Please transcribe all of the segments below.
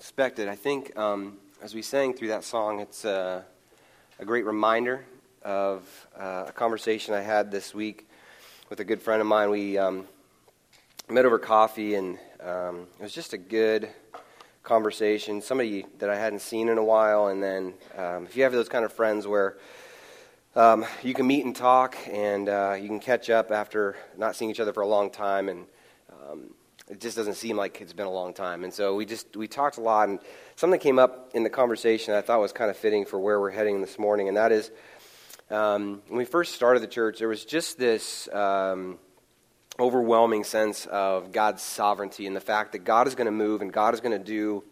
expected. I think um, as we sang through that song, it's uh, a great reminder of uh, a conversation I had this week with a good friend of mine. We um, met over coffee, and um, it was just a good conversation. Somebody that I hadn't seen in a while, and then um, if you have those kind of friends where um, you can meet and talk, and uh, you can catch up after not seeing each other for a long time, and um, it just doesn't seem like it's been a long time. And so we just we talked a lot, and something came up in the conversation I thought was kind of fitting for where we're heading this morning, and that is um, when we first started the church, there was just this um, overwhelming sense of God's sovereignty and the fact that God is going to move and God is going to do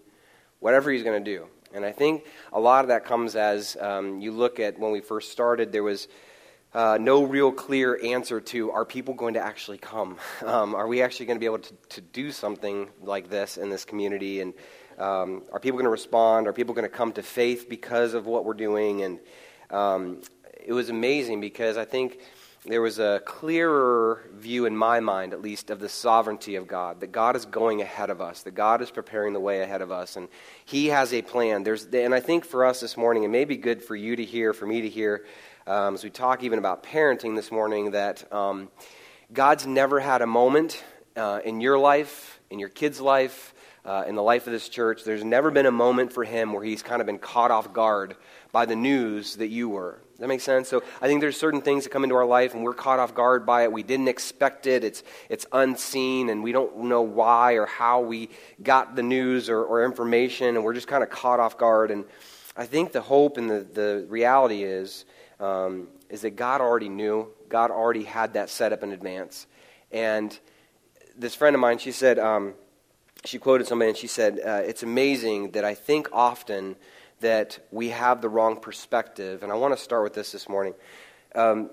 whatever He's going to do. And I think a lot of that comes as um, you look at when we first started, there was uh, no real clear answer to are people going to actually come? Um, are we actually going to be able to, to do something like this in this community? And um, are people going to respond? Are people going to come to faith because of what we're doing? And um, it was amazing because I think there was a clearer view in my mind, at least, of the sovereignty of God. That God is going ahead of us. That God is preparing the way ahead of us, and He has a plan. There's, and I think for us this morning, it may be good for you to hear, for me to hear, um, as we talk even about parenting this morning, that um, God's never had a moment uh, in your life, in your kid's life, uh, in the life of this church. There's never been a moment for Him where He's kind of been caught off guard by the news that you were. That make sense? So I think there's certain things that come into our life and we're caught off guard by it. We didn't expect it. It's, it's unseen and we don't know why or how we got the news or, or information and we're just kind of caught off guard. And I think the hope and the, the reality is, um, is that God already knew. God already had that set up in advance. And this friend of mine, she said, um, she quoted somebody and she said, uh, It's amazing that I think often that we have the wrong perspective. And I want to start with this this morning. Um,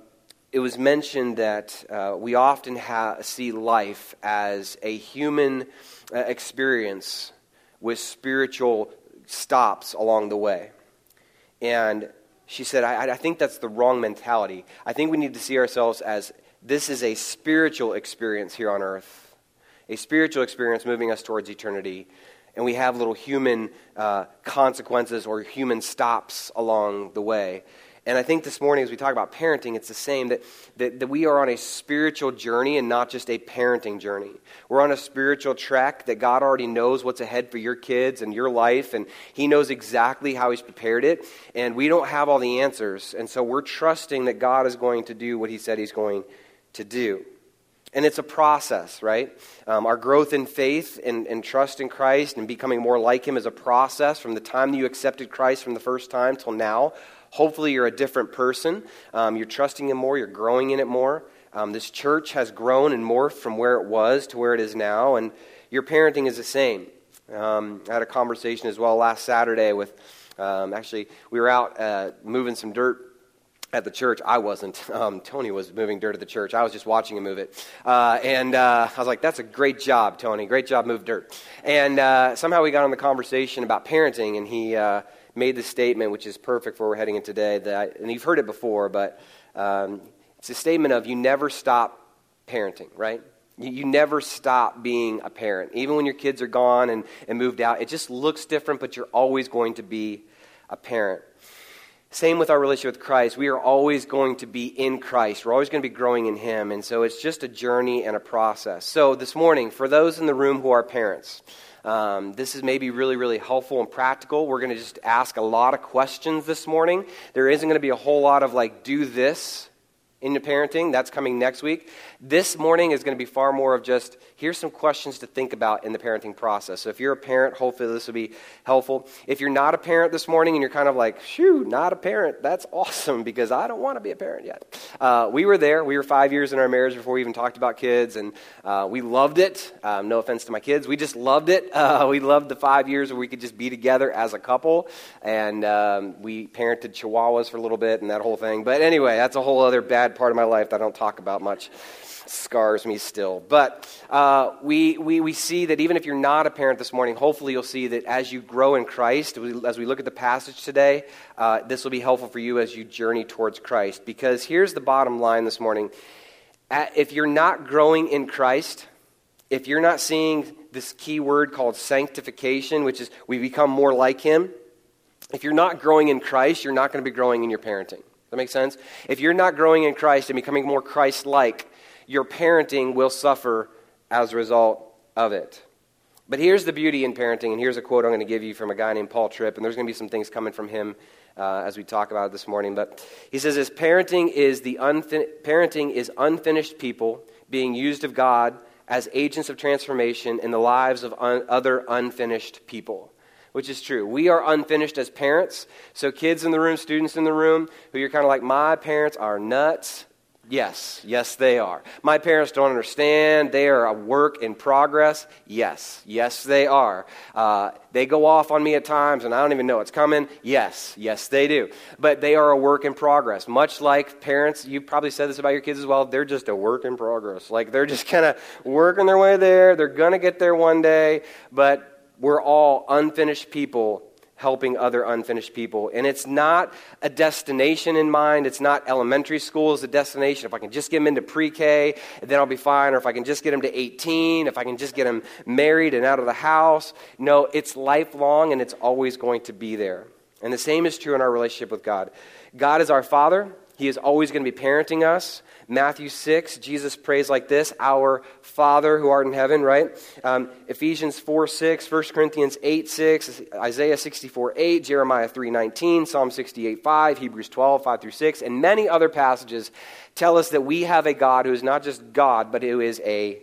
it was mentioned that uh, we often ha- see life as a human uh, experience with spiritual stops along the way. And she said, I, I think that's the wrong mentality. I think we need to see ourselves as this is a spiritual experience here on earth, a spiritual experience moving us towards eternity and we have little human uh, consequences or human stops along the way. And I think this morning, as we talk about parenting, it's the same that, that, that, we are on a spiritual journey and not just a parenting journey. We're on a spiritual track that God already knows what's ahead for your kids and your life, and He knows exactly how He's prepared it. And we don't have all the answers. And so we're trusting that God is going to do what He said He's going to do. And it's a process, right? Um, our growth in faith and, and, trust in Christ and becoming more like Him is a process from the time that you accepted Christ from the first time till now. Hopefully, you're a different person. Um, you're trusting Him more, you're growing in it more. Um, this church has grown and morphed from where it was to where it is now, and your parenting is the same. Um, I had a conversation as well last Saturday with, um, actually, we were out uh, moving some dirt at the church. I wasn't. Um, Tony was moving dirt at the church. I was just watching him move it. Uh, and uh, I was like, that's a great job, Tony. Great job, move dirt. And uh, somehow we got on the conversation about parenting, and he uh, made the statement, which is perfect for where we're heading in today. That I, and you've heard it before, but um, it's a statement of you never stop parenting, right? You, you never stop being a parent. Even when your kids are gone and, and moved out, it just looks different, but you're always going to be a parent. Same with our relationship with Christ. We are always going to be in Christ. We're always going to be growing in Him. And so it's just a journey and a process. So this morning, for those in the room who are parents, um, this is maybe really, really helpful and practical. We're going to just ask a lot of questions this morning. There isn't going to be a whole lot of like, do this into parenting. That's coming next week. This morning is going to be far more of just here's some questions to think about in the parenting process. So if you're a parent, hopefully this will be helpful. If you're not a parent this morning and you're kind of like, shoo, not a parent, that's awesome because I don't want to be a parent yet. Uh, we were there. We were five years in our marriage before we even talked about kids, and uh, we loved it. Um, no offense to my kids, we just loved it. Uh, we loved the five years where we could just be together as a couple, and um, we parented chihuahuas for a little bit and that whole thing. But anyway, that's a whole other bad part of my life that I don't talk about much scars me still. But uh, we, we, we see that even if you're not a parent this morning, hopefully you'll see that as you grow in Christ, as we look at the passage today, uh, this will be helpful for you as you journey towards Christ. Because here's the bottom line this morning if you're not growing in Christ, if you're not seeing this key word called sanctification, which is we become more like Him. If you're not growing in Christ, you're not going to be growing in your parenting. That make sense? If you're not growing in Christ and becoming more Christ like, your parenting will suffer as a result of it. But here's the beauty in parenting, and here's a quote I'm going to give you from a guy named Paul Tripp, and there's going to be some things coming from him uh, as we talk about it this morning. But he says this parenting is, the unfin- parenting is unfinished people being used of God as agents of transformation in the lives of un- other unfinished people which is true. We are unfinished as parents. So, kids in the room, students in the room, who you're kind of like, my parents are nuts. Yes, yes, they are. My parents don't understand. They are a work in progress. Yes, yes, they are. Uh, they go off on me at times, and I don't even know it's coming. Yes, yes, they do. But they are a work in progress. Much like parents, you probably said this about your kids as well. They're just a work in progress. Like they're just kind of working their way there. They're going to get there one day, but we're all unfinished people helping other unfinished people. And it's not a destination in mind. It's not elementary school as a destination. If I can just get them into pre K, then I'll be fine. Or if I can just get them to 18, if I can just get them married and out of the house. No, it's lifelong and it's always going to be there. And the same is true in our relationship with God. God is our Father. He is always going to be parenting us. Matthew 6, Jesus prays like this Our Father who art in heaven, right? Um, Ephesians 4 6, 1 Corinthians 8 6, Isaiah 64 8, Jeremiah 3 19, Psalm 68 5, Hebrews 12 5 through 6, and many other passages tell us that we have a God who is not just God, but who is a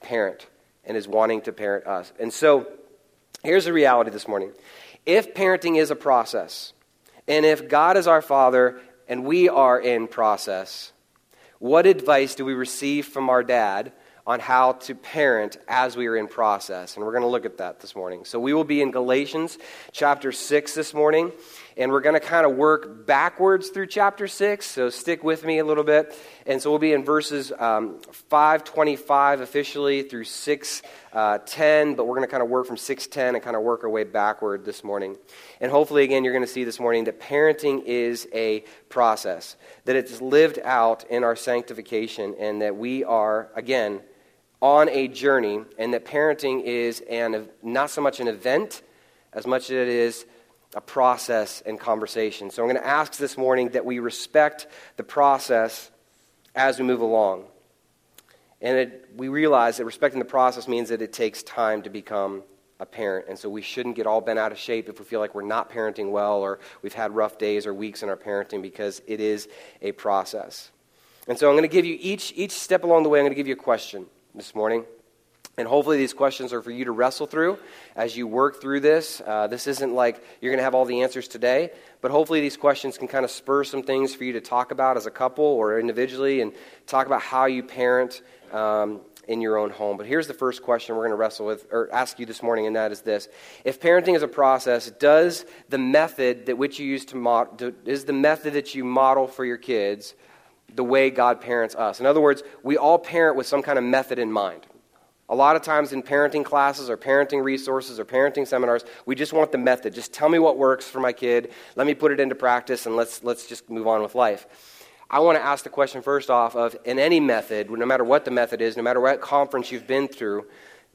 parent and is wanting to parent us. And so here's the reality this morning if parenting is a process, and if God is our Father and we are in process, what advice do we receive from our dad on how to parent as we are in process? And we're going to look at that this morning. So we will be in Galatians chapter 6 this morning, and we're going to kind of work backwards through chapter 6. So stick with me a little bit. And so we'll be in verses um, 525 officially through 610, uh, but we're going to kind of work from 610 and kind of work our way backward this morning. And hopefully, again, you're going to see this morning that parenting is a process, that it's lived out in our sanctification, and that we are, again, on a journey, and that parenting is an, not so much an event as much as it is a process and conversation. So I'm going to ask this morning that we respect the process as we move along. And it, we realize that respecting the process means that it takes time to become a parent. And so we shouldn't get all bent out of shape if we feel like we're not parenting well or we've had rough days or weeks in our parenting because it is a process. And so I'm going to give you each, each step along the way, I'm going to give you a question this morning. And hopefully, these questions are for you to wrestle through as you work through this. Uh, this isn't like you're going to have all the answers today, but hopefully, these questions can kind of spur some things for you to talk about as a couple or individually and talk about how you parent um, in your own home. But here's the first question we're going to wrestle with or ask you this morning, and that is this: If parenting is a process, does the method that which you use to model is the method that you model for your kids the way God parents us? In other words, we all parent with some kind of method in mind. A lot of times in parenting classes or parenting resources or parenting seminars, we just want the method. Just tell me what works for my kid. Let me put it into practice and let's, let's just move on with life. I want to ask the question first off of in any method, no matter what the method is, no matter what conference you've been through,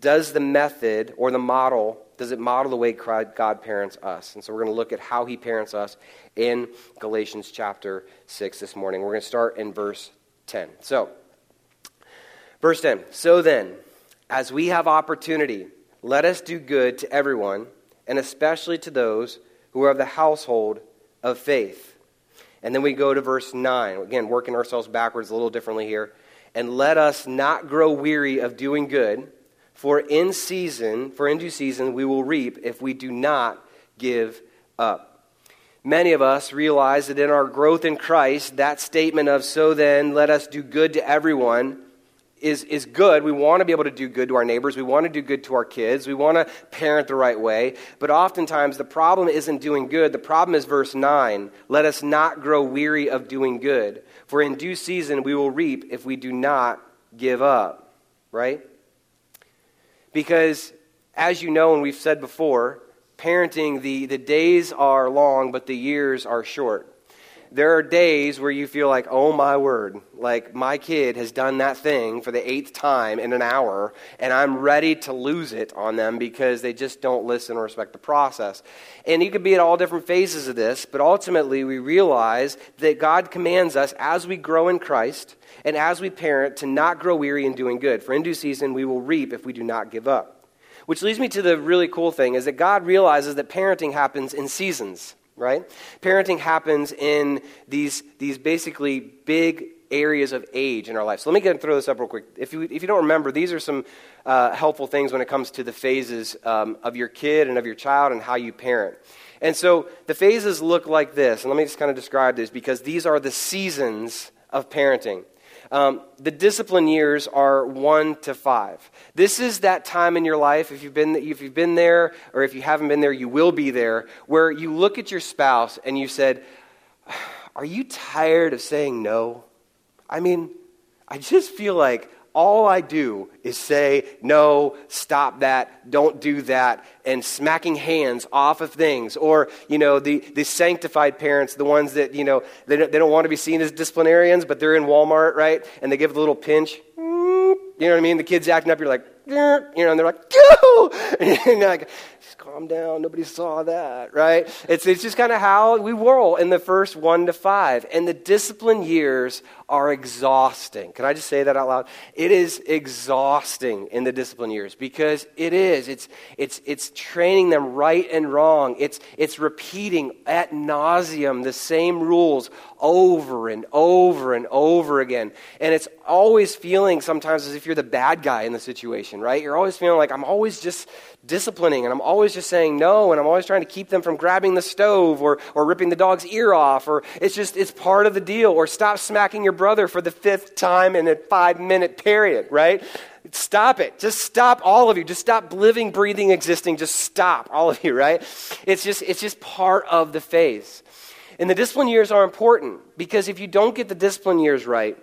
does the method or the model, does it model the way God parents us? And so we're going to look at how he parents us in Galatians chapter 6 this morning. We're going to start in verse 10. So, verse 10. So then, as we have opportunity, let us do good to everyone, and especially to those who are of the household of faith. And then we go to verse 9. Again, working ourselves backwards a little differently here. And let us not grow weary of doing good, for in season, for in due season, we will reap if we do not give up. Many of us realize that in our growth in Christ, that statement of, so then, let us do good to everyone, is, is good. We want to be able to do good to our neighbors. We want to do good to our kids. We want to parent the right way. But oftentimes, the problem isn't doing good. The problem is verse 9 let us not grow weary of doing good, for in due season we will reap if we do not give up. Right? Because, as you know, and we've said before, parenting, the, the days are long, but the years are short there are days where you feel like, oh my word, like my kid has done that thing for the eighth time in an hour, and I'm ready to lose it on them because they just don't listen or respect the process. And you could be at all different phases of this, but ultimately we realize that God commands us as we grow in Christ and as we parent to not grow weary in doing good. For in due season we will reap if we do not give up. Which leads me to the really cool thing is that God realizes that parenting happens in seasons right? Parenting happens in these, these basically big areas of age in our life. So let me get and throw this up real quick. If you, if you don't remember, these are some uh, helpful things when it comes to the phases um, of your kid and of your child and how you parent. And so the phases look like this. And let me just kind of describe this because these are the seasons of parenting. Um, the discipline years are one to five. This is that time in your life, if you've, been, if you've been there or if you haven't been there, you will be there, where you look at your spouse and you said, Are you tired of saying no? I mean, I just feel like all I do is say, no, stop that, don't do that, and smacking hands off of things. Or, you know, the, the sanctified parents, the ones that, you know, they don't, they don't want to be seen as disciplinarians, but they're in Walmart, right? And they give a little pinch. You know what I mean? The kid's acting up, you're like, you know, and they're like, go! And you're like, just calm down. Nobody saw that, right? It's, it's just kind of how we roll in the first one to five. And the discipline years are exhausting. Can I just say that out loud? It is exhausting in the discipline years because it is. It's, it's, it's training them right and wrong. It's, it's repeating at nauseum the same rules over and over and over again. And it's always feeling sometimes as if you're the bad guy in the situation, right? You're always feeling like I'm always just disciplining and I'm always just saying no and I'm always trying to keep them from grabbing the stove or, or ripping the dog's ear off or it's just it's part of the deal or stop smacking your brother for the fifth time in a five minute period, right? Stop it. Just stop, all of you. Just stop living, breathing, existing. Just stop, all of you, right? It's just, it's just part of the phase. And the discipline years are important because if you don't get the discipline years right,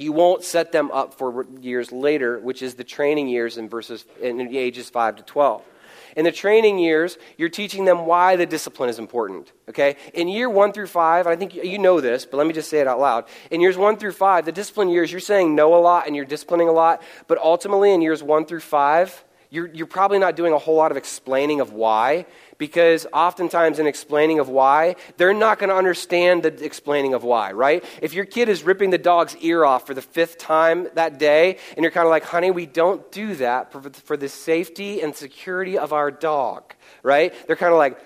you won't set them up for years later, which is the training years in verses in ages 5 to 12. In the training years, you're teaching them why the discipline is important. Okay? In year one through five, I think you know this, but let me just say it out loud. In years one through five, the discipline years, you're saying no a lot and you're disciplining a lot, but ultimately in years one through five, you're, you're probably not doing a whole lot of explaining of why because oftentimes in explaining of why, they're not going to understand the explaining of why, right? If your kid is ripping the dog's ear off for the fifth time that day, and you're kind of like, honey, we don't do that for, for the safety and security of our dog, right? They're kind of like,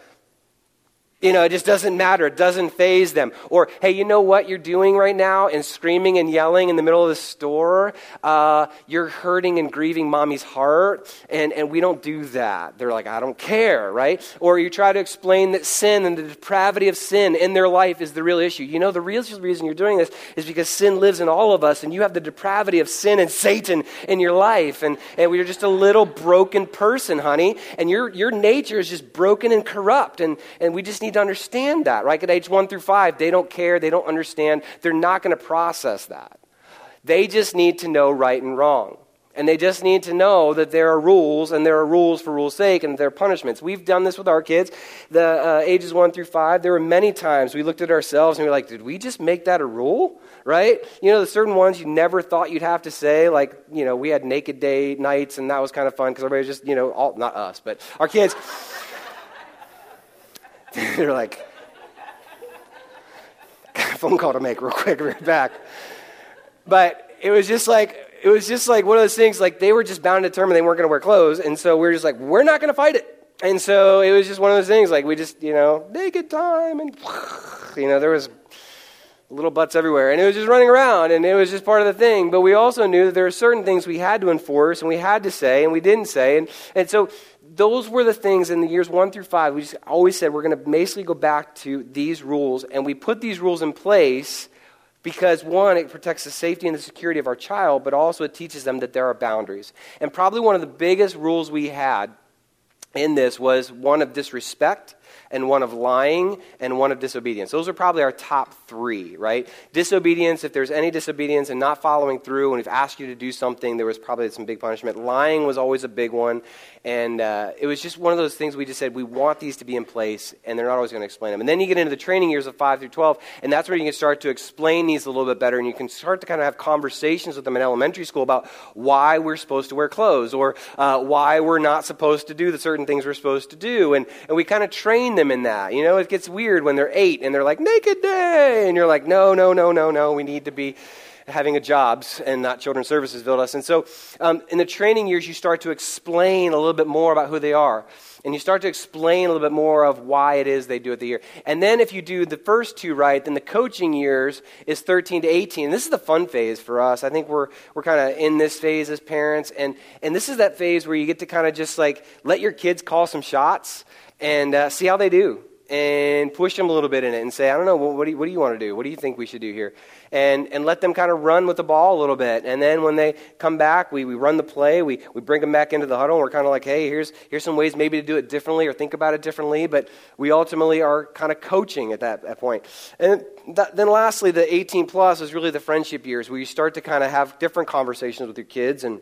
you know, it just doesn't matter. It doesn't phase them. Or, hey, you know what you're doing right now and screaming and yelling in the middle of the store? Uh, you're hurting and grieving mommy's heart, and, and we don't do that. They're like, I don't care, right? Or you try to explain that sin and the depravity of sin in their life is the real issue. You know, the real reason you're doing this is because sin lives in all of us, and you have the depravity of sin and Satan in your life, and, and we're just a little broken person, honey, and your, your nature is just broken and corrupt, and, and we just need need to understand that, right? At age one through five, they don't care, they don't understand, they're not going to process that. They just need to know right and wrong. And they just need to know that there are rules, and there are rules for rules' sake, and there are punishments. We've done this with our kids, the uh, ages one through five. There were many times we looked at ourselves and we were like, did we just make that a rule? Right? You know, the certain ones you never thought you'd have to say, like, you know, we had naked day nights, and that was kind of fun because everybody was just, you know, all, not us, but our kids. They're like, phone call to make real quick, right back. But it was just like, it was just like one of those things, like they were just bound and determined they weren't going to wear clothes. And so we are just like, we're not going to fight it. And so it was just one of those things, like we just, you know, naked time. And, you know, there was little butts everywhere. And it was just running around, and it was just part of the thing. But we also knew that there are certain things we had to enforce, and we had to say, and we didn't say. And, and so those were the things in the years one through five. We just always said we're going to basically go back to these rules, and we put these rules in place because one, it protects the safety and the security of our child, but also it teaches them that there are boundaries. And probably one of the biggest rules we had in this was one of disrespect and one of lying, and one of disobedience. Those are probably our top three, right? Disobedience, if there's any disobedience and not following through, and we've asked you to do something, there was probably some big punishment. Lying was always a big one. And uh, it was just one of those things we just said, we want these to be in place, and they're not always going to explain them. And then you get into the training years of 5 through 12, and that's where you can start to explain these a little bit better, and you can start to kind of have conversations with them in elementary school about why we're supposed to wear clothes, or uh, why we're not supposed to do the certain things we're supposed to do. And, and we kind of train them in that. You know, it gets weird when they're eight, and they're like, naked day! And you're like, no, no, no, no, no, we need to be having a jobs and not children's services build us. And so um, in the training years, you start to explain a little bit more about who they are. And you start to explain a little bit more of why it is they do it the year. And then if you do the first two right, then the coaching years is 13 to 18. And this is the fun phase for us. I think we're, we're kind of in this phase as parents. And, and this is that phase where you get to kind of just like let your kids call some shots and uh, see how they do and push them a little bit in it and say, I don't know, what do you, what do you want to do? What do you think we should do here? And, and let them kind of run with the ball a little bit. And then when they come back, we, we run the play, we, we bring them back into the huddle, and we're kind of like, hey, here's, here's some ways maybe to do it differently or think about it differently. But we ultimately are kind of coaching at that, that point. And that, then lastly, the 18 plus is really the friendship years where you start to kind of have different conversations with your kids and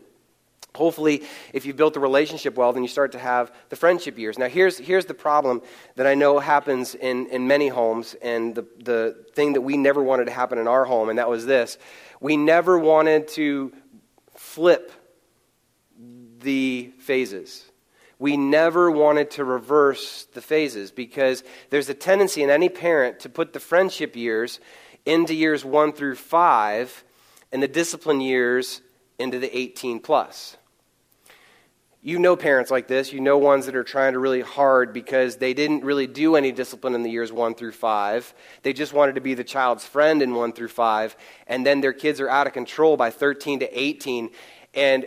Hopefully, if you've built the relationship well, then you start to have the friendship years. Now, here's, here's the problem that I know happens in, in many homes, and the, the thing that we never wanted to happen in our home, and that was this. We never wanted to flip the phases. We never wanted to reverse the phases because there's a tendency in any parent to put the friendship years into years one through five and the discipline years into the 18 plus. You know parents like this. You know ones that are trying to really hard because they didn't really do any discipline in the years one through five. They just wanted to be the child's friend in one through five. And then their kids are out of control by 13 to 18. And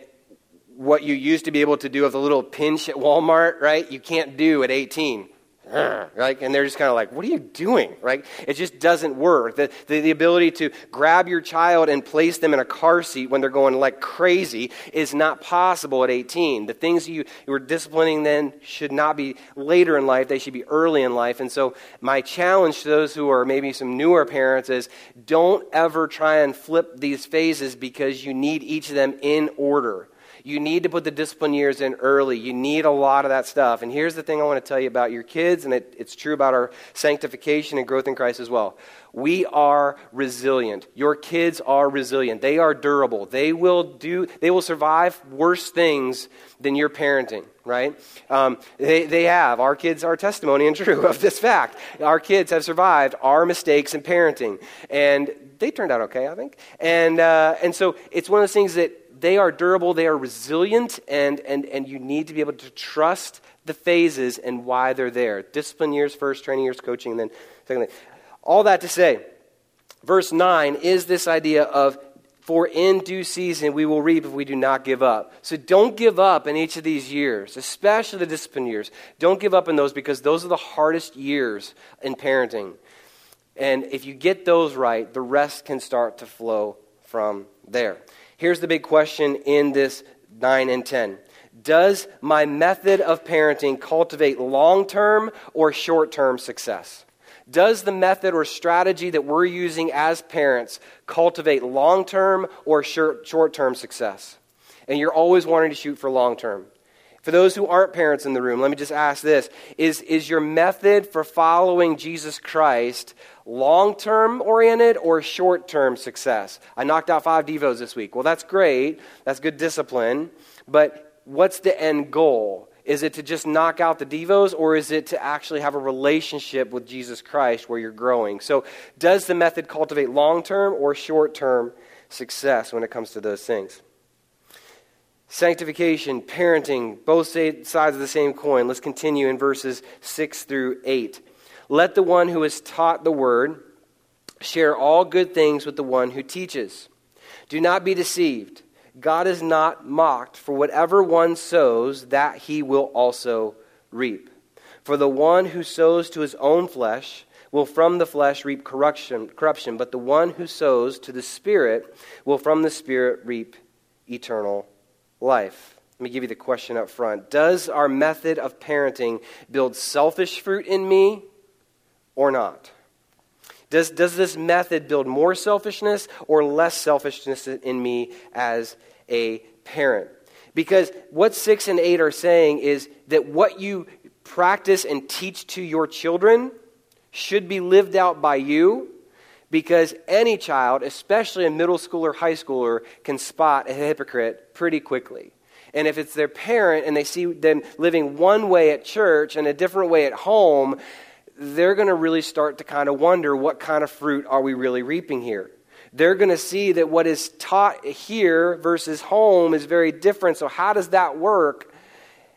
what you used to be able to do with a little pinch at Walmart, right? You can't do at 18 right? And they're just kind of like, what are you doing, right? It just doesn't work. The, the, the, ability to grab your child and place them in a car seat when they're going like crazy is not possible at 18. The things you, you were disciplining then should not be later in life, they should be early in life. And so, my challenge to those who are maybe some newer parents is don't ever try and flip these phases because you need each of them in order. You need to put the discipline years in early. You need a lot of that stuff. And here's the thing I want to tell you about your kids, and it, it's true about our sanctification and growth in Christ as well. We are resilient. Your kids are resilient. They are durable. They will do. They will survive worse things than your parenting. Right? Um, they, they have. Our kids are testimony and true of this fact. Our kids have survived our mistakes in parenting, and they turned out okay, I think. And uh, and so it's one of those things that they are durable, they are resilient, and, and, and you need to be able to trust the phases and why they're there. Discipline years first, training years, coaching, and then secondly. All that to say, verse 9 is this idea of for in due season we will reap if we do not give up. So don't give up in each of these years, especially the discipline years. Don't give up in those because those are the hardest years in parenting. And if you get those right, the rest can start to flow from there. Here's the big question in this 9 and 10 Does my method of parenting cultivate long term or short term success? Does the method or strategy that we're using as parents cultivate long term or short term success? And you're always wanting to shoot for long term. For those who aren't parents in the room, let me just ask this Is, is your method for following Jesus Christ long term oriented or short term success? I knocked out five Devos this week. Well, that's great. That's good discipline. But what's the end goal? Is it to just knock out the Devos or is it to actually have a relationship with Jesus Christ where you're growing? So, does the method cultivate long term or short term success when it comes to those things? Sanctification, parenting, both sides of the same coin. Let's continue in verses 6 through 8. Let the one who has taught the word share all good things with the one who teaches. Do not be deceived. God is not mocked, for whatever one sows, that he will also reap. For the one who sows to his own flesh will from the flesh reap corruption, corruption, but the one who sows to the Spirit will from the Spirit reap eternal life. Let me give you the question up front. Does our method of parenting build selfish fruit in me or not? Does, does this method build more selfishness or less selfishness in me as a parent? Because what 6 and 8 are saying is that what you practice and teach to your children should be lived out by you because any child, especially a middle schooler, or high schooler, can spot a hypocrite pretty quickly. And if it's their parent and they see them living one way at church and a different way at home, they're going to really start to kind of wonder what kind of fruit are we really reaping here? They're going to see that what is taught here versus home is very different. So, how does that work?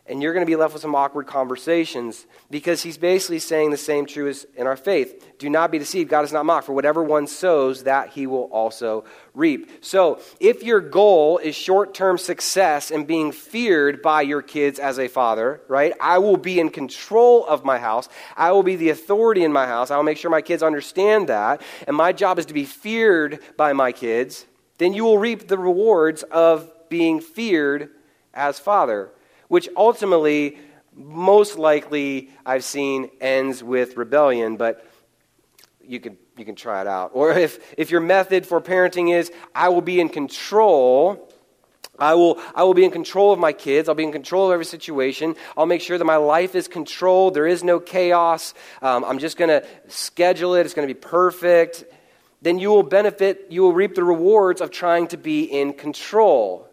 And you're going to be left with some awkward conversations because he's basically saying the same truth in our faith. Do not be deceived. God is not mocked. For whatever one sows, that he will also reap. So, if your goal is short term success and being feared by your kids as a father, right? I will be in control of my house. I will be the authority in my house. I will make sure my kids understand that. And my job is to be feared by my kids. Then you will reap the rewards of being feared as father which ultimately, most likely, I've seen ends with rebellion, but you can, you can try it out. Or if, if your method for parenting is, I will be in control. I will, I will be in control of my kids. I'll be in control of every situation. I'll make sure that my life is controlled. There is no chaos. Um, I'm just going to schedule it. It's going to be perfect. Then you will benefit, you will reap the rewards of trying to be in control.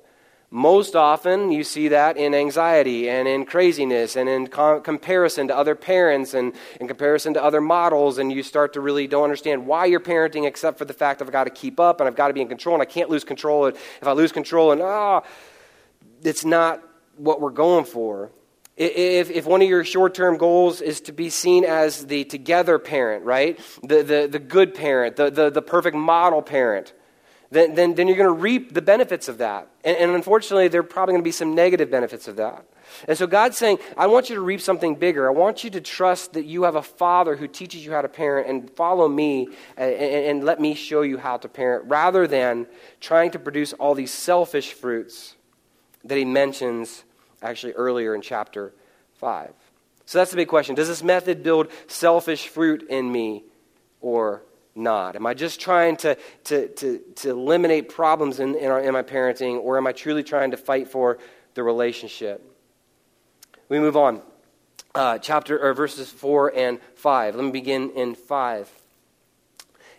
Most often, you see that in anxiety and in craziness and in com- comparison to other parents and in comparison to other models, and you start to really don't understand why you're parenting except for the fact I've got to keep up and I've got to be in control and I can't lose control. If I lose control, and ah, oh, it's not what we're going for. If, if one of your short term goals is to be seen as the together parent, right? The, the, the good parent, the, the, the perfect model parent then, then, then you're going to reap the benefits of that. And, and unfortunately, there are probably going to be some negative benefits of that. And so God's saying, I want you to reap something bigger. I want you to trust that you have a father who teaches you how to parent and follow me uh, and, and, and let me show you how to parent rather than trying to produce all these selfish fruits that he mentions actually earlier in chapter 5. So that's the big question. Does this method build selfish fruit in me or not? Am I just trying to, to, to, to eliminate problems in, in, our, in my parenting, or am I truly trying to fight for the relationship? We move on. Uh, chapter or verses 4 and 5. Let me begin in 5.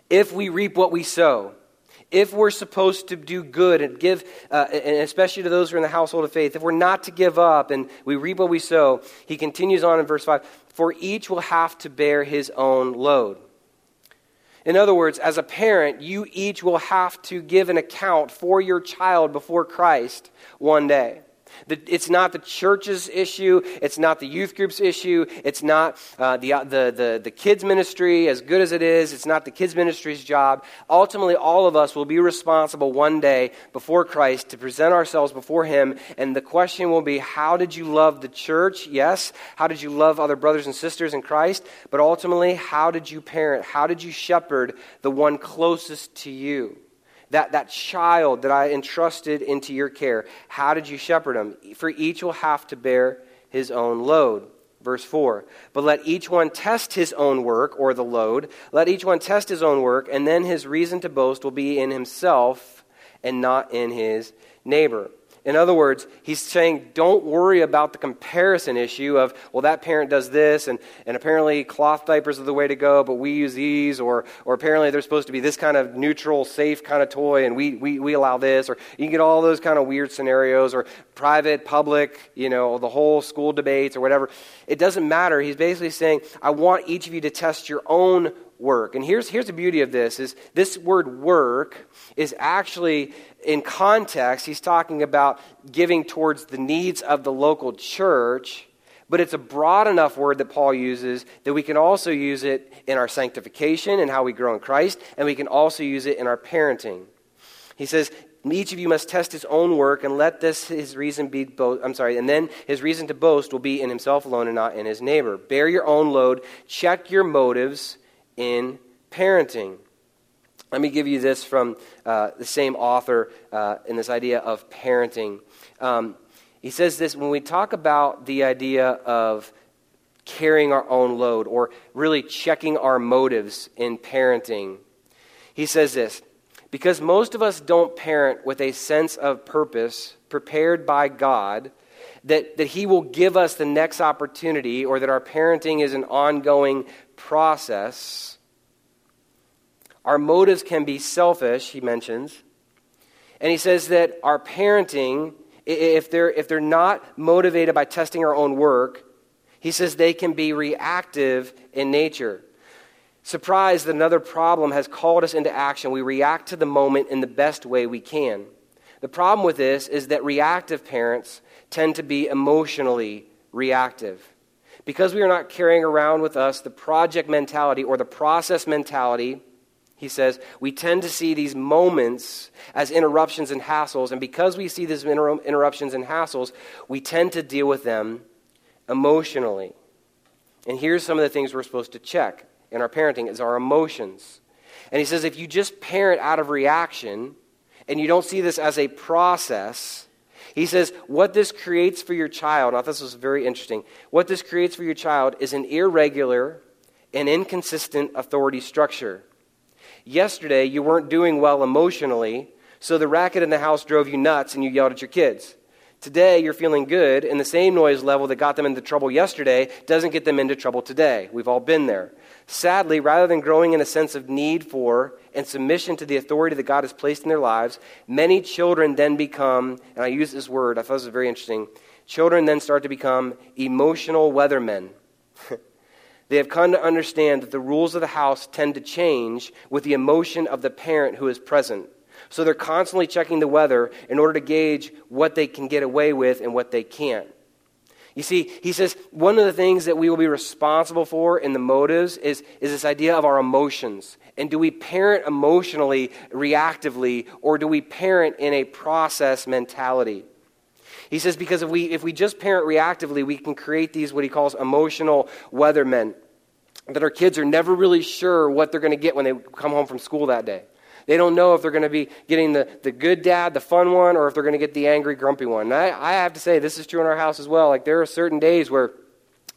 If we reap what we sow, if we're supposed to do good and give, uh, and especially to those who are in the household of faith, if we're not to give up and we reap what we sow, he continues on in verse 5 For each will have to bear his own load. In other words, as a parent, you each will have to give an account for your child before Christ one day. It's not the church's issue. It's not the youth group's issue. It's not uh, the, the, the, the kids' ministry, as good as it is. It's not the kids' ministry's job. Ultimately, all of us will be responsible one day before Christ to present ourselves before Him. And the question will be how did you love the church? Yes. How did you love other brothers and sisters in Christ? But ultimately, how did you parent? How did you shepherd the one closest to you? That, that child that I entrusted into your care, how did you shepherd him? For each will have to bear his own load. Verse 4 But let each one test his own work, or the load. Let each one test his own work, and then his reason to boast will be in himself and not in his neighbor. In other words, he's saying, don't worry about the comparison issue of, well, that parent does this, and, and apparently cloth diapers are the way to go, but we use these, or, or apparently they're supposed to be this kind of neutral, safe kind of toy, and we, we, we allow this, or you can get all those kind of weird scenarios, or private, public, you know, the whole school debates, or whatever. It doesn't matter. He's basically saying, I want each of you to test your own work. And here's, here's the beauty of this is this word work is actually in context, he's talking about giving towards the needs of the local church, but it's a broad enough word that Paul uses that we can also use it in our sanctification and how we grow in Christ, and we can also use it in our parenting. He says, each of you must test his own work and let this his reason be boast i'm sorry and then his reason to boast will be in himself alone and not in his neighbor bear your own load check your motives in parenting let me give you this from uh, the same author uh, in this idea of parenting. Um, He says this when we talk about the idea of carrying our own load or really checking our motives in parenting. He says this because most of us don't parent with a sense of purpose prepared by God, that, that He will give us the next opportunity, or that our parenting is an ongoing process. Our motives can be selfish, he mentions. And he says that our parenting, if they're, if they're not motivated by testing our own work, he says they can be reactive in nature. Surprised that another problem has called us into action, we react to the moment in the best way we can. The problem with this is that reactive parents tend to be emotionally reactive. Because we are not carrying around with us the project mentality or the process mentality, he says, we tend to see these moments as interruptions and hassles. And because we see these inter- interruptions and hassles, we tend to deal with them emotionally. And here's some of the things we're supposed to check in our parenting is our emotions. And he says if you just parent out of reaction and you don't see this as a process, he says what this creates for your child, now this was very interesting, what this creates for your child is an irregular and inconsistent authority structure. Yesterday, you weren't doing well emotionally, so the racket in the house drove you nuts and you yelled at your kids. Today, you're feeling good, and the same noise level that got them into trouble yesterday doesn't get them into trouble today. We've all been there. Sadly, rather than growing in a sense of need for and submission to the authority that God has placed in their lives, many children then become, and I use this word, I thought this was very interesting, children then start to become emotional weathermen. they have come to understand that the rules of the house tend to change with the emotion of the parent who is present. So they're constantly checking the weather in order to gauge what they can get away with and what they can't. You see, he says one of the things that we will be responsible for in the motives is, is this idea of our emotions. And do we parent emotionally, reactively, or do we parent in a process mentality? He says because if we, if we just parent reactively, we can create these, what he calls emotional weathermen. That our kids are never really sure what they're going to get when they come home from school that day. They don't know if they're going to be getting the, the good dad, the fun one, or if they're going to get the angry, grumpy one. And I, I have to say, this is true in our house as well. Like, there are certain days where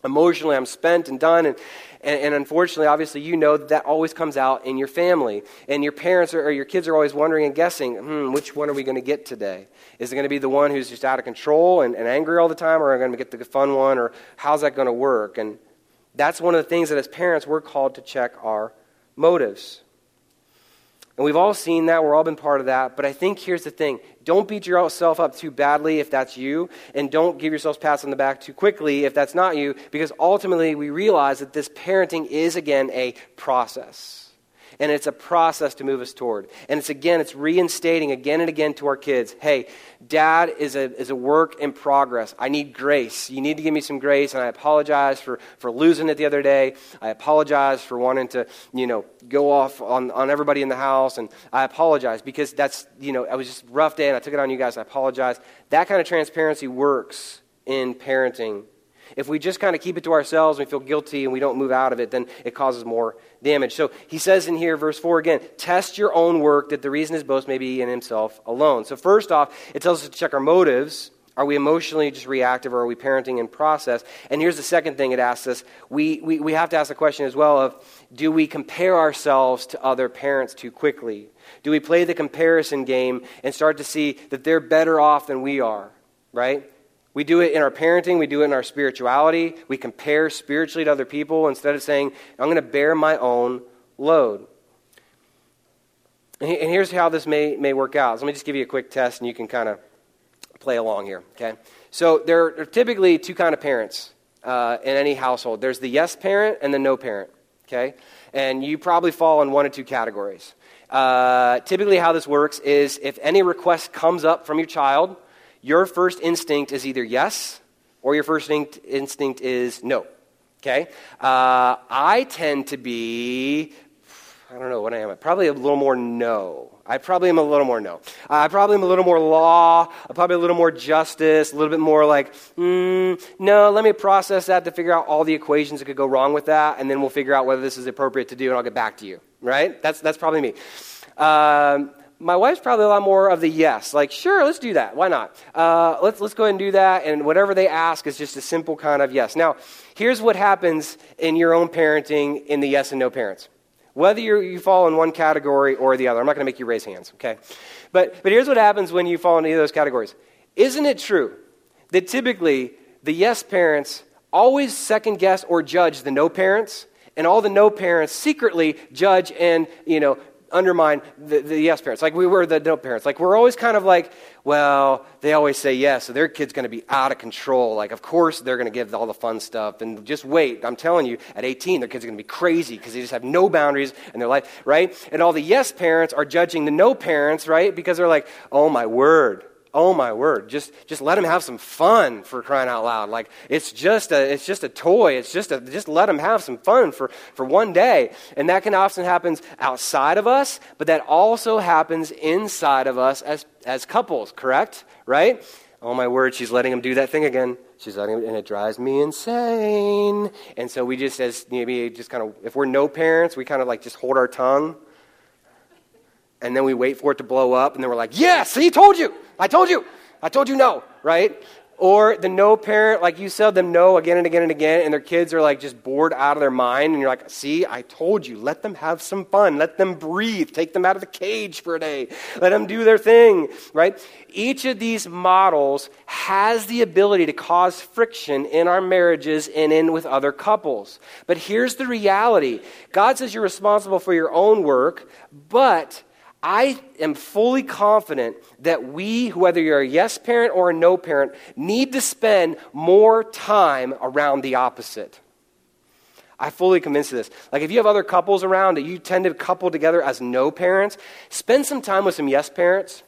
emotionally I'm spent and done, and, and, and, unfortunately, obviously, you know that, that always comes out in your family. And your parents are, or your kids are always wondering and guessing, hmm, which one are we going to get today? Is it going to be the one who's just out of control and, and angry all the time, or are we going to get the fun one, or how's that going to work? And that's one of the things that as parents we're called to check our motives. And we've all seen that. We've all been part of that. But I think here's the thing don't beat yourself up too badly if that's you, and don't give yourselves pats on the back too quickly if that's not you, because ultimately we realize that this parenting is, again, a process and it's a process to move us toward. And it's again, it's reinstating again and again to our kids hey, dad is a, is a work in progress. I need grace. You need to give me some grace, and I apologize for, for losing it the other day. I apologize for wanting to, you know, go off on, on everybody in the house, and I apologize because that's, you know, it was just rough day, and I took it on you guys. I apologize. That kind of transparency works in parenting if we just kind of keep it to ourselves and we feel guilty and we don't move out of it, then it causes more damage. So he says in here, verse 4 again, test your own work that the reason his boast may be in himself alone. So, first off, it tells us to check our motives. Are we emotionally just reactive or are we parenting in process? And here's the second thing it asks us we, we, we have to ask the question as well of do we compare ourselves to other parents too quickly? Do we play the comparison game and start to see that they're better off than we are, right? We do it in our parenting, we do it in our spirituality. We compare spiritually to other people instead of saying, I'm going to bear my own load. And here's how this may, may work out. So let me just give you a quick test and you can kind of play along here, okay? So there are typically two kind of parents uh, in any household. There's the yes parent and the no parent, okay? And you probably fall in one or two categories. Uh, typically how this works is if any request comes up from your child – your first instinct is either yes or your first instinct is no. Okay? Uh, I tend to be, I don't know what I am, probably a little more no. I probably am a little more no. I probably am a little more law, I probably a little more justice, a little bit more like, mm, no, let me process that to figure out all the equations that could go wrong with that, and then we'll figure out whether this is appropriate to do, and I'll get back to you. Right? That's, that's probably me. Um, my wife's probably a lot more of the yes. Like, sure, let's do that. Why not? Uh, let's, let's go ahead and do that. And whatever they ask is just a simple kind of yes. Now, here's what happens in your own parenting in the yes and no parents. Whether you fall in one category or the other. I'm not going to make you raise hands, okay? But, but here's what happens when you fall in either of those categories. Isn't it true that typically the yes parents always second guess or judge the no parents? and all the no parents secretly judge and you know undermine the, the, yes parents. Like we were the no parents. Like we're always kind of like, well, they always say yes, so their kid's going to be out of control. Like, of course they're going to give all the fun stuff. And just wait. I'm telling you, at 18, their kids are going to be crazy because they just have no boundaries in their life, right? And all the yes parents are judging the no parents, right? Because they're like, oh my word. Oh my word! Just just let him have some fun for crying out loud. Like it's just a it's just a toy. It's just a just let him have some fun for for one day. And that can often happens outside of us, but that also happens inside of us as as couples. Correct? Right? Oh my word! She's letting him do that thing again. She's letting him, and it drives me insane. And so we just as maybe just kind of if we're no parents, we kind of like just hold our tongue and then we wait for it to blow up, and then we're like, yes, see, told you. I told you. I told you no, right? Or the no parent, like you said them no again and again and again, and their kids are like just bored out of their mind, and you're like, see, I told you. Let them have some fun. Let them breathe. Take them out of the cage for a day. Let them do their thing, right? Each of these models has the ability to cause friction in our marriages and in with other couples. But here's the reality God says you're responsible for your own work, but I am fully confident that we, whether you're a yes parent or a no parent, need to spend more time around the opposite. I fully convinced of this. Like if you have other couples around that you tend to couple together as no parents, spend some time with some yes parents.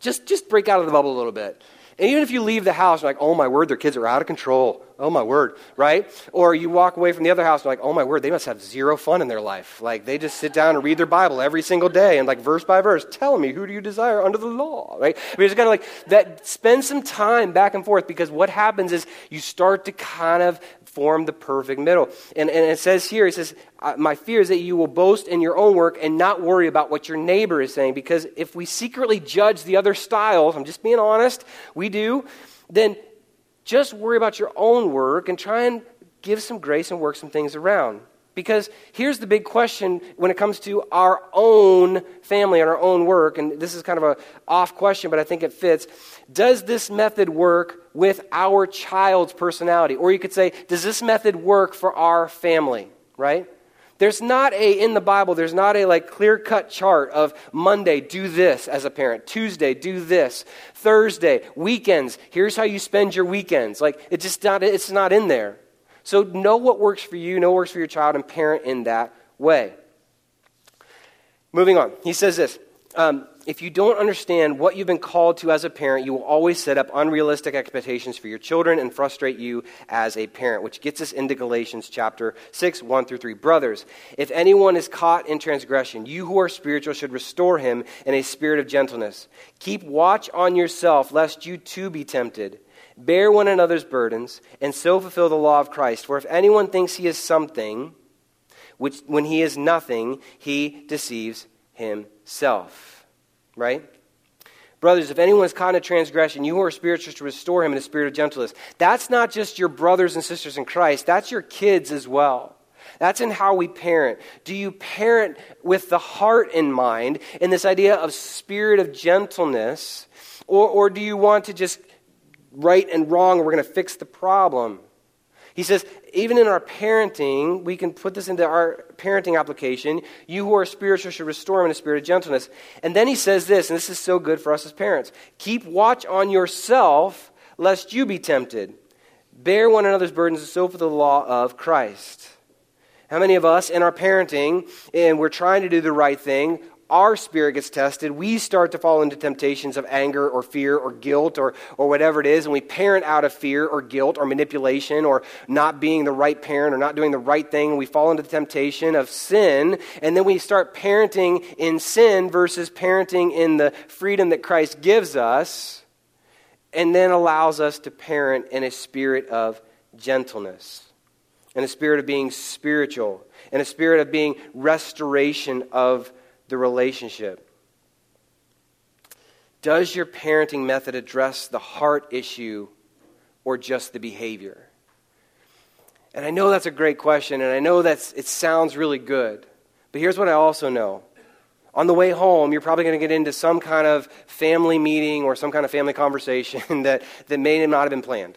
Just just break out of the bubble a little bit. And even if you leave the house, you're like, oh my word, their kids are out of control. Oh my word, right? Or you walk away from the other house, and like, oh my word, they must have zero fun in their life. Like, they just sit down and read their Bible every single day, and like verse by verse, tell me, who do you desire under the law, right? I mean, it's kind of like that, spend some time back and forth, because what happens is you start to kind of form the perfect middle. And, and it says here, it says, My fear is that you will boast in your own work and not worry about what your neighbor is saying. Because if we secretly judge the other styles, I'm just being honest, we do, then just worry about your own work and try and give some grace and work some things around. Because here's the big question when it comes to our own family and our own work, and this is kind of a off question, but I think it fits. Does this method work with our child's personality? Or you could say, does this method work for our family? Right? There's not a, in the Bible, there's not a like clear cut chart of Monday, do this as a parent. Tuesday, do this. Thursday, weekends, here's how you spend your weekends. Like, it's just not, it's not in there. So know what works for you, know what works for your child, and parent in that way. Moving on. He says this. Um, if you don't understand what you've been called to as a parent, you will always set up unrealistic expectations for your children and frustrate you as a parent, which gets us into Galatians chapter 6, 1 through 3. Brothers, if anyone is caught in transgression, you who are spiritual should restore him in a spirit of gentleness. Keep watch on yourself, lest you too be tempted. Bear one another's burdens, and so fulfill the law of Christ. For if anyone thinks he is something, which when he is nothing, he deceives himself right? Brothers, if anyone is caught in a transgression, you who are spiritual to restore him in a spirit of gentleness. That's not just your brothers and sisters in Christ, that's your kids as well. That's in how we parent. Do you parent with the heart in mind, in this idea of spirit of gentleness, or, or do you want to just right and wrong and we're going to fix the problem? He says, even in our parenting, we can put this into our parenting application. You who are spiritual should restore them in a spirit of gentleness. And then he says this, and this is so good for us as parents keep watch on yourself, lest you be tempted. Bear one another's burdens, and so for the law of Christ. How many of us in our parenting, and we're trying to do the right thing, our spirit gets tested, we start to fall into temptations of anger or fear or guilt or, or whatever it is, and we parent out of fear or guilt or manipulation or not being the right parent or not doing the right thing, we fall into the temptation of sin, and then we start parenting in sin versus parenting in the freedom that Christ gives us, and then allows us to parent in a spirit of gentleness, in a spirit of being spiritual, in a spirit of being restoration of the relationship. Does your parenting method address the heart issue or just the behavior? And I know that's a great question, and I know that it sounds really good. But here's what I also know. On the way home, you're probably going to get into some kind of family meeting or some kind of family conversation that, that may not have been planned.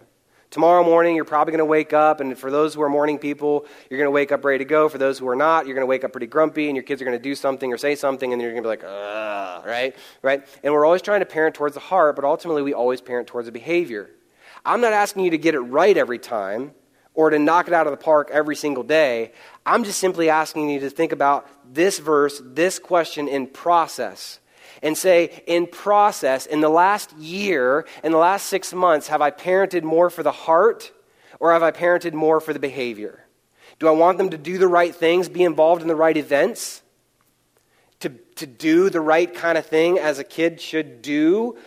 Tomorrow morning, you're probably going to wake up, and for those who are morning people, you're going to wake up ready to go. For those who are not, you're going to wake up pretty grumpy, and your kids are going to do something or say something, and you're going to be like, Ugh, right? Right? And we're always trying to parent towards the heart, but ultimately, we always parent towards the behavior. I'm not asking you to get it right every time or to knock it out of the park every single day. I'm just simply asking you to think about this verse, this question in process. And say, in process, in the last year, in the last six months, have I parented more for the heart or have I parented more for the behavior? Do I want them to do the right things, be involved in the right events? To, to do the right kind of thing as a kid should do?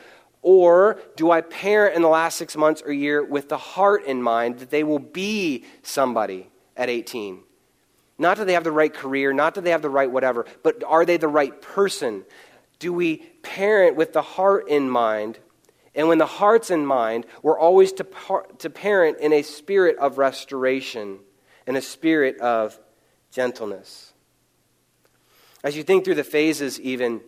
Or do I parent in the last six months or year with the heart in mind that they will be somebody at 18? Not that they have the right career, not that they have the right whatever, but are they the right person? Do we parent with the heart in mind? And when the heart's in mind, we're always to, par- to parent in a spirit of restoration, in a spirit of gentleness. As you think through the phases, even,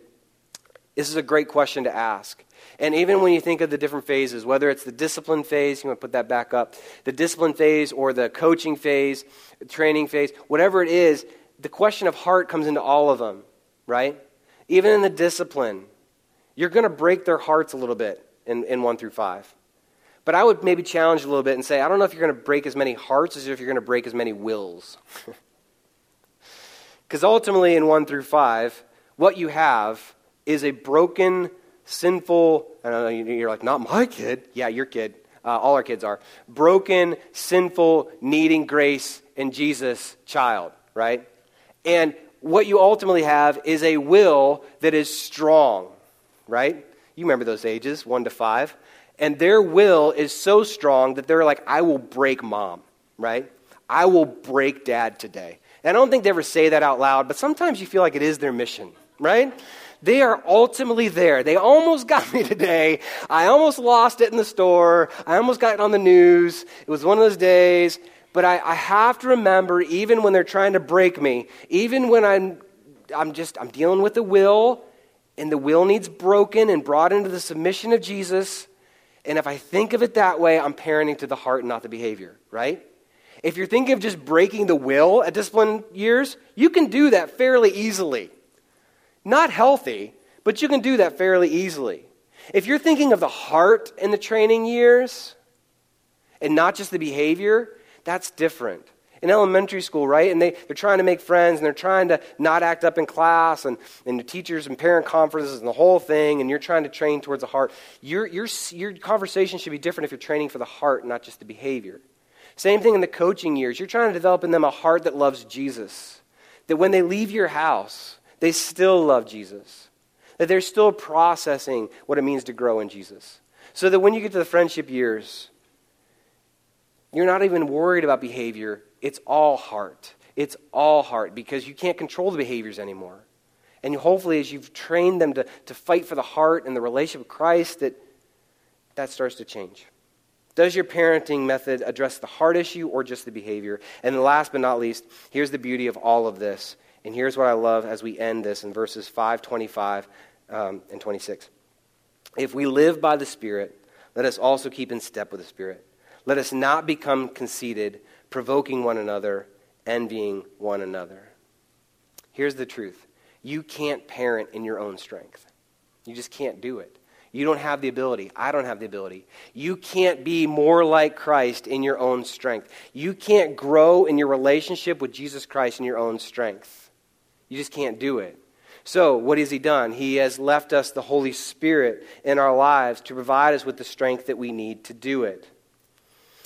this is a great question to ask. And even when you think of the different phases, whether it's the discipline phase, you want to put that back up, the discipline phase or the coaching phase, training phase, whatever it is, the question of heart comes into all of them, right? Even in the discipline, you're going to break their hearts a little bit in, in 1 through 5. But I would maybe challenge a little bit and say, I don't know if you're going to break as many hearts as if you're going to break as many wills. Because ultimately, in 1 through 5, what you have is a broken sinful, know, you're like, not my kid. Yeah, your kid. Uh, all our kids are. Broken, sinful, needing grace in Jesus child, right? And what you ultimately have is a will that is strong, right? You remember those ages, one to five. And their will is so strong that they're like, I will break mom, right? I will break dad today. And I don't think they ever say that out loud, but sometimes you feel like it is their mission, right? They are ultimately there. They almost got me today. I almost lost it in the store. I almost got it on the news. It was one of those days. But I, I have to remember, even when they're trying to break me, even when I'm, I'm just, I'm dealing with the will, and the will needs broken and brought into the submission of Jesus. And if I think of it that way, I'm parenting to the heart and not the behavior, right? If you're thinking of just breaking the will at discipline years, you can do that fairly easily. Not healthy, but you can do that fairly easily. If you're thinking of the heart in the training years and not just the behavior, that's different. In elementary school, right? And they, they're trying to make friends and they're trying to not act up in class and, and the teachers and parent conferences and the whole thing, and you're trying to train towards the heart. Your, your, your conversation should be different if you're training for the heart, not just the behavior. Same thing in the coaching years. You're trying to develop in them a heart that loves Jesus. That when they leave your house, they still love Jesus. That they're still processing what it means to grow in Jesus. So that when you get to the friendship years, you're not even worried about behavior. It's all heart. It's all heart because you can't control the behaviors anymore. And hopefully, as you've trained them to, to fight for the heart and the relationship with Christ, that that starts to change. Does your parenting method address the heart issue or just the behavior? And last but not least, here's the beauty of all of this and here's what I love as we end this in verses 5, 25, um, and 26. If we live by the Spirit, let us also keep in step with the Spirit. Let us not become conceited, provoking one another, envying one another. Here's the truth you can't parent in your own strength, you just can't do it. You don't have the ability. I don't have the ability. You can't be more like Christ in your own strength. You can't grow in your relationship with Jesus Christ in your own strength. You just can't do it. So, what has He done? He has left us the Holy Spirit in our lives to provide us with the strength that we need to do it.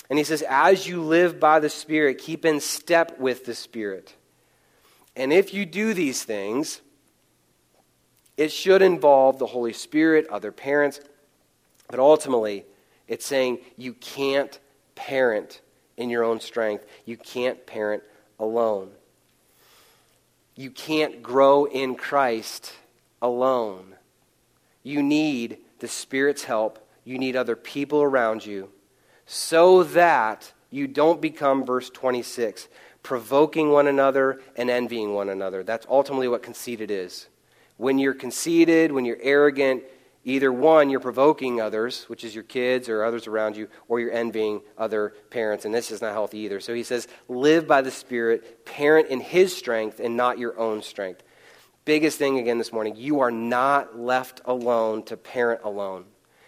And He says, as you live by the Spirit, keep in step with the Spirit. And if you do these things, it should involve the Holy Spirit, other parents, but ultimately, it's saying you can't parent in your own strength. You can't parent alone. You can't grow in Christ alone. You need the Spirit's help. You need other people around you so that you don't become, verse 26, provoking one another and envying one another. That's ultimately what conceited is. When you're conceited, when you're arrogant, either one, you're provoking others, which is your kids or others around you, or you're envying other parents, and this is not healthy either. So he says, live by the Spirit, parent in his strength and not your own strength. Biggest thing again this morning you are not left alone to parent alone.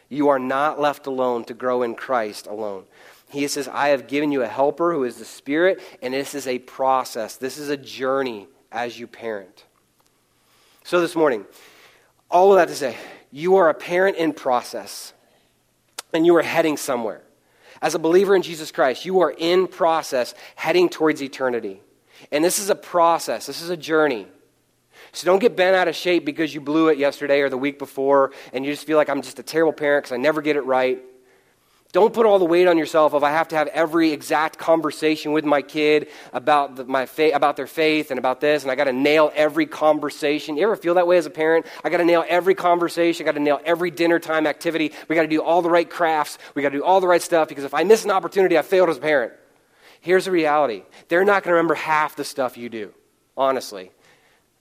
You are not left alone to grow in Christ alone. He says, I have given you a helper who is the Spirit, and this is a process. This is a journey as you parent. So this morning, all of that to say, you are a parent in process, and you are heading somewhere. As a believer in Jesus Christ, you are in process heading towards eternity. And this is a process, this is a journey. So don't get bent out of shape because you blew it yesterday or the week before and you just feel like I'm just a terrible parent because I never get it right. Don't put all the weight on yourself of I have to have every exact conversation with my kid about, the, my fa- about their faith and about this, and I got to nail every conversation. You ever feel that way as a parent? I got to nail every conversation. I got to nail every dinner time activity. We got to do all the right crafts. We got to do all the right stuff because if I miss an opportunity, I failed as a parent. Here's the reality they're not going to remember half the stuff you do, honestly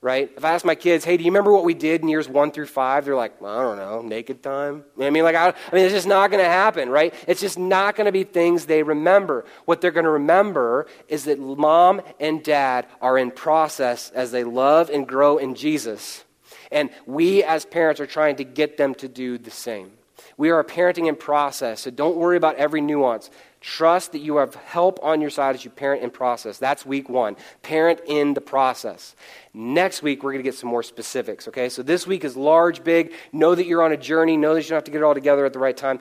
right? If I ask my kids, hey, do you remember what we did in years one through five? They're like, well, I don't know, naked time. You know I mean, like, I, I mean, it's just not going to happen, right? It's just not going to be things they remember. What they're going to remember is that mom and dad are in process as they love and grow in Jesus. And we as parents are trying to get them to do the same. We are a parenting in process, so don't worry about every nuance. Trust that you have help on your side as you parent in process. That's week one. Parent in the process. Next week, we're going to get some more specifics, okay? So this week is large, big. Know that you're on a journey. Know that you don't have to get it all together at the right time.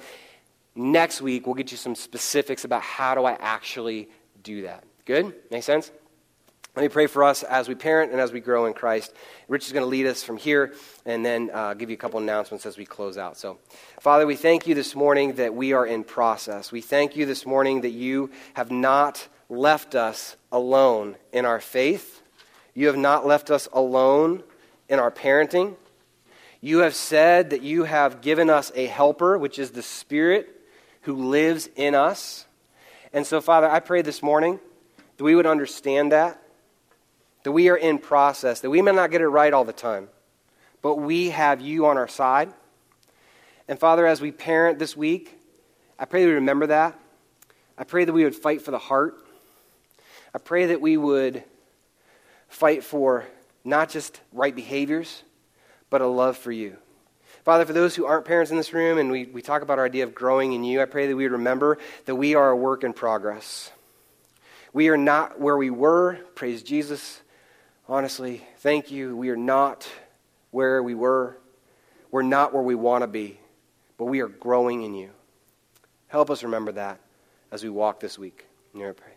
Next week, we'll get you some specifics about how do I actually do that. Good? Make sense? Let me pray for us as we parent and as we grow in Christ. Rich is going to lead us from here and then uh, give you a couple announcements as we close out. So, Father, we thank you this morning that we are in process. We thank you this morning that you have not left us alone in our faith. You have not left us alone in our parenting. You have said that you have given us a helper, which is the Spirit who lives in us. And so, Father, I pray this morning that we would understand that that we are in process, that we may not get it right all the time, but we have you on our side. And Father, as we parent this week, I pray that we remember that. I pray that we would fight for the heart. I pray that we would fight for not just right behaviors, but a love for you. Father, for those who aren't parents in this room and we, we talk about our idea of growing in you, I pray that we would remember that we are a work in progress. We are not where we were, praise Jesus, honestly, thank you. We are not where we were. We're not where we want to be, but we are growing in you. Help us remember that as we walk this week. In your prayer.